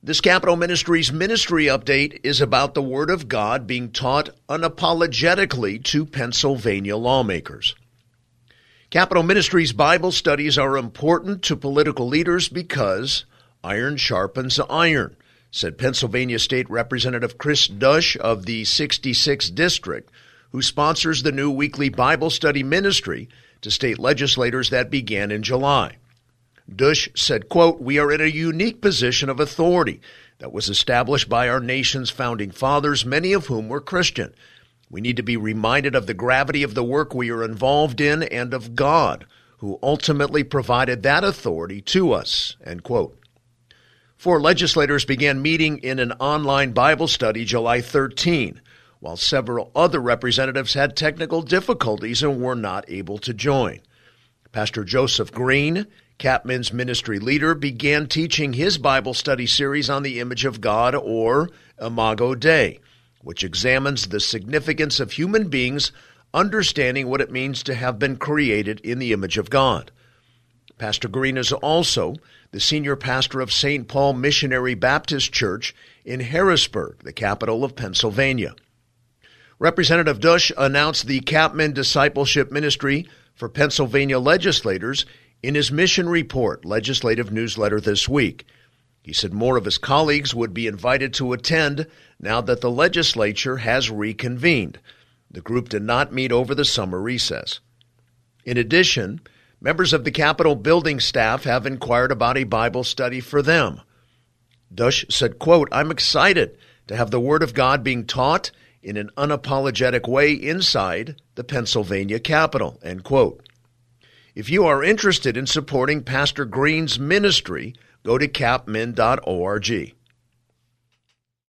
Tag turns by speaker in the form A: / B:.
A: This Capitol Ministries ministry update is about the Word of God being taught unapologetically to Pennsylvania lawmakers. Capitol Ministries Bible studies are important to political leaders because iron sharpens iron, said Pennsylvania State Representative Cris Dush of the 66th District, who sponsors the new weekly Bible study ministry to state legislators that began in July. Dush said, quote, We are in a unique position of authority that was established by our nation's founding fathers, many of whom were Christian. We need to be reminded of the gravity of the work we are involved in and of God, who ultimately provided that authority to us. End quote. Four legislators began meeting in an online Bible study July 13, while several other representatives had technical difficulties and were not able to join. Pastor Joseph Green CAPMIN's ministry leader began teaching his Bible study series on the image of God, or Imago Dei, which examines the significance of human beings understanding what it means to have been created in the image of God. Pastor Green is also the senior pastor of St. Paul Missionary Baptist Church in Harrisburg, the capital of Pennsylvania. Representative Dush announced the CAPMIN Discipleship Ministry for Pennsylvania legislators in his mission report legislative newsletter this week. He said more of his colleagues would be invited to attend now that the legislature has reconvened. The group did not meet over the summer recess. In addition, members of the Capitol building staff have inquired about a Bible study for them. Dush said, quote, I'm excited to have the Word of God being taught in an unapologetic way inside the Pennsylvania Capitol, end quote. If you are interested in supporting Pastor Green's ministry, go to capmin.org.